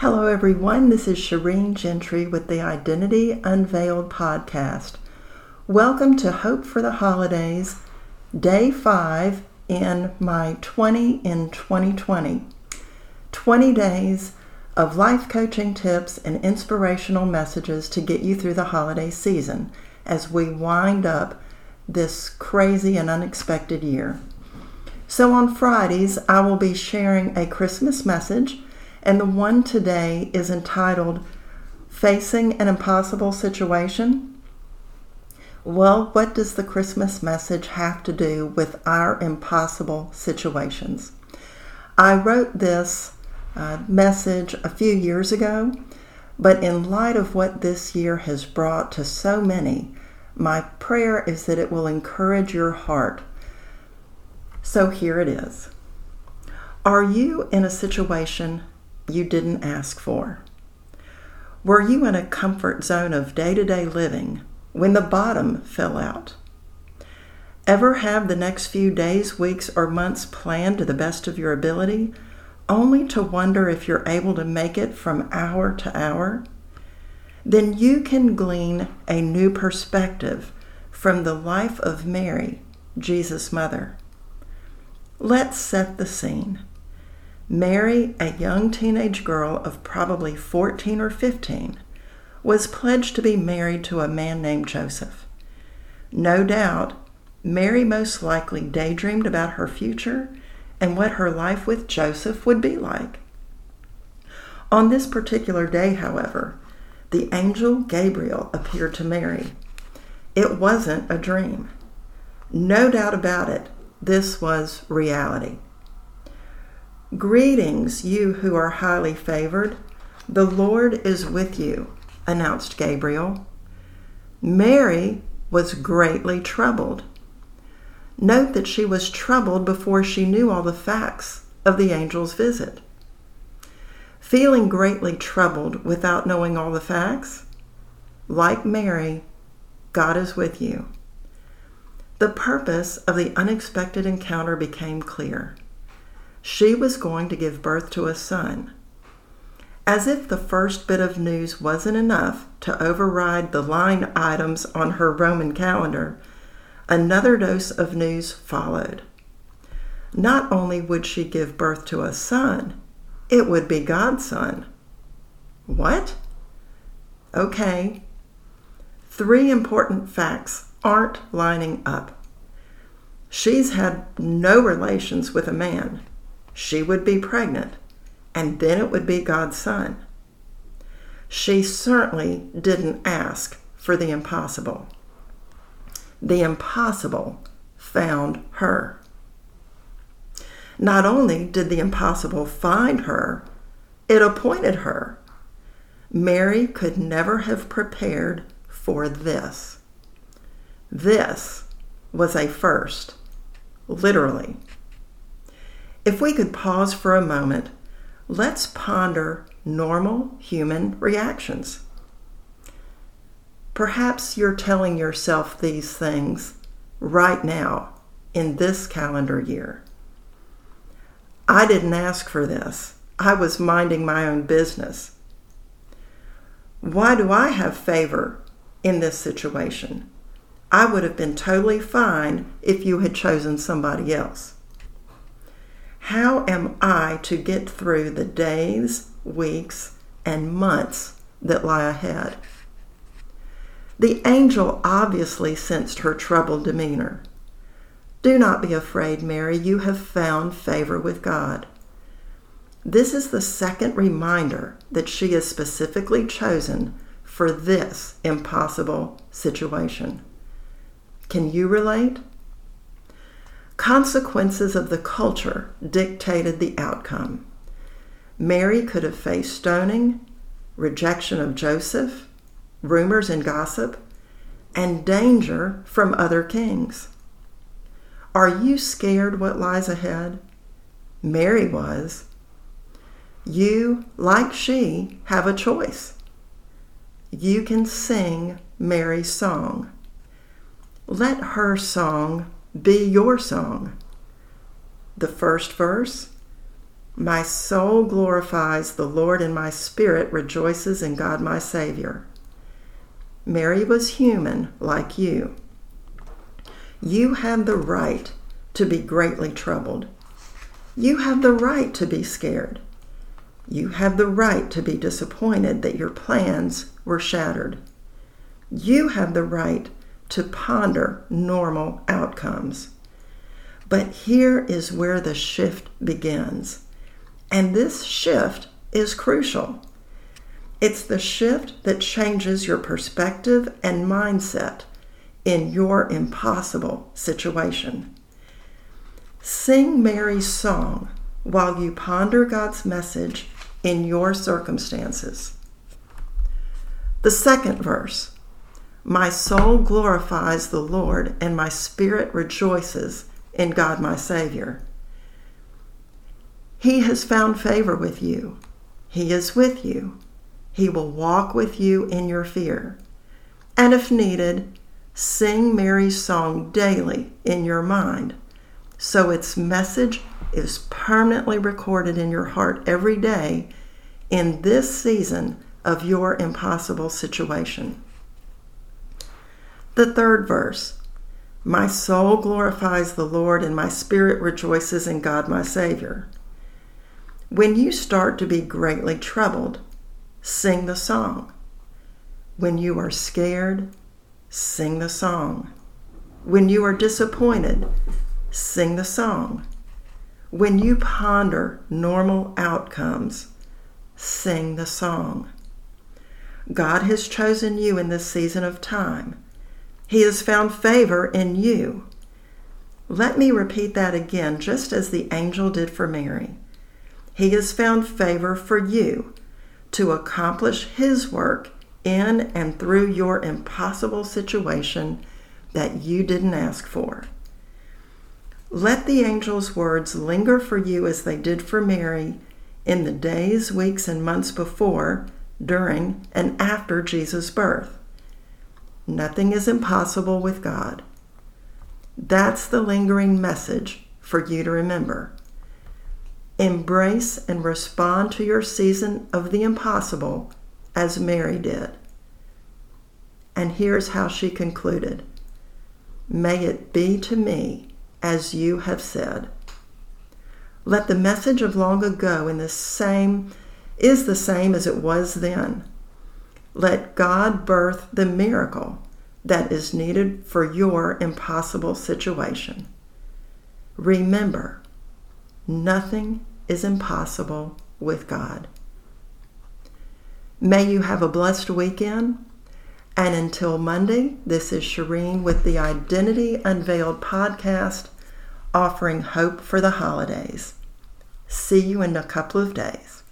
Hello, everyone. This is Shireen Gentry with the Identity Unveiled podcast. Welcome to Hope for the Holidays, day five in my 20 in 2020. 20 days of life coaching tips and inspirational messages to get you through the holiday season as we wind up this crazy and unexpected year. So, on Fridays, I will be sharing a Christmas message and the one today is entitled Facing an Impossible Situation. Well, what does the Christmas message have to do with our impossible situations? I wrote this uh, message a few years ago, but in light of what this year has brought to so many, my prayer is that it will encourage your heart. So here it is. Are you in a situation you didn't ask for? Were you in a comfort zone of day to day living when the bottom fell out? Ever have the next few days, weeks, or months planned to the best of your ability, only to wonder if you're able to make it from hour to hour? Then you can glean a new perspective from the life of Mary, Jesus' mother. Let's set the scene. Mary, a young teenage girl of probably 14 or 15, was pledged to be married to a man named Joseph. No doubt, Mary most likely daydreamed about her future and what her life with Joseph would be like. On this particular day, however, the angel Gabriel appeared to Mary. It wasn't a dream. No doubt about it, this was reality. Greetings, you who are highly favored. The Lord is with you, announced Gabriel. Mary was greatly troubled. Note that she was troubled before she knew all the facts of the angel's visit. Feeling greatly troubled without knowing all the facts? Like Mary, God is with you. The purpose of the unexpected encounter became clear she was going to give birth to a son. As if the first bit of news wasn't enough to override the line items on her Roman calendar, another dose of news followed. Not only would she give birth to a son, it would be God's son. What? Okay. Three important facts aren't lining up. She's had no relations with a man she would be pregnant, and then it would be God's son. She certainly didn't ask for the impossible. The impossible found her. Not only did the impossible find her, it appointed her. Mary could never have prepared for this. This was a first, literally. If we could pause for a moment, let's ponder normal human reactions. Perhaps you're telling yourself these things right now in this calendar year. I didn't ask for this. I was minding my own business. Why do I have favor in this situation? I would have been totally fine if you had chosen somebody else. How am I to get through the days, weeks, and months that lie ahead? The angel obviously sensed her troubled demeanor. Do not be afraid, Mary, you have found favor with God. This is the second reminder that she is specifically chosen for this impossible situation. Can you relate? Consequences of the culture dictated the outcome. Mary could have faced stoning, rejection of Joseph, rumors and gossip, and danger from other kings. Are you scared what lies ahead? Mary was. You, like she, have a choice. You can sing Mary's song. Let her song be your song. The first verse My soul glorifies the Lord, and my spirit rejoices in God my Savior. Mary was human like you. You have the right to be greatly troubled. You have the right to be scared. You have the right to be disappointed that your plans were shattered. You have the right to ponder normal outcomes. But here is where the shift begins. And this shift is crucial. It's the shift that changes your perspective and mindset in your impossible situation. Sing Mary's song while you ponder God's message in your circumstances. The second verse My soul glorifies the Lord, and my spirit rejoices in God my Savior. He has found favor with you. He is with you. He will walk with you in your fear. And if needed, sing Mary's song daily in your mind so its message is permanently recorded in your heart every day in this season of your impossible situation. The third verse My soul glorifies the Lord, and my spirit rejoices in God my Savior. When you start to be greatly troubled, sing the song. When you are scared, sing the song. When you are disappointed, sing the song. When you ponder normal outcomes, sing the song. God has chosen you in this season of time. He has found favor in you. Let me repeat that again, just as the angel did for Mary. He has found favor for you to accomplish His work in and through your impossible situation that you didn't ask for. Let the angel's words linger for you as they did for Mary in the days, weeks, and months before, during, and after Jesus' birth. Nothing is impossible with God. That's the lingering message for you to remember. Embrace and respond to your season of the impossible as Mary did. And here's how she concluded May it be to me as you have said. Let the message of long ago in the same is the same as it was then. Let God birth the miracle that is needed for your impossible situation. Remember, nothing is impossible with God. May you have a blessed weekend. And until Monday, this is Shireen with the Identity Unveiled podcast offering hope for the holidays. See you in a couple of days.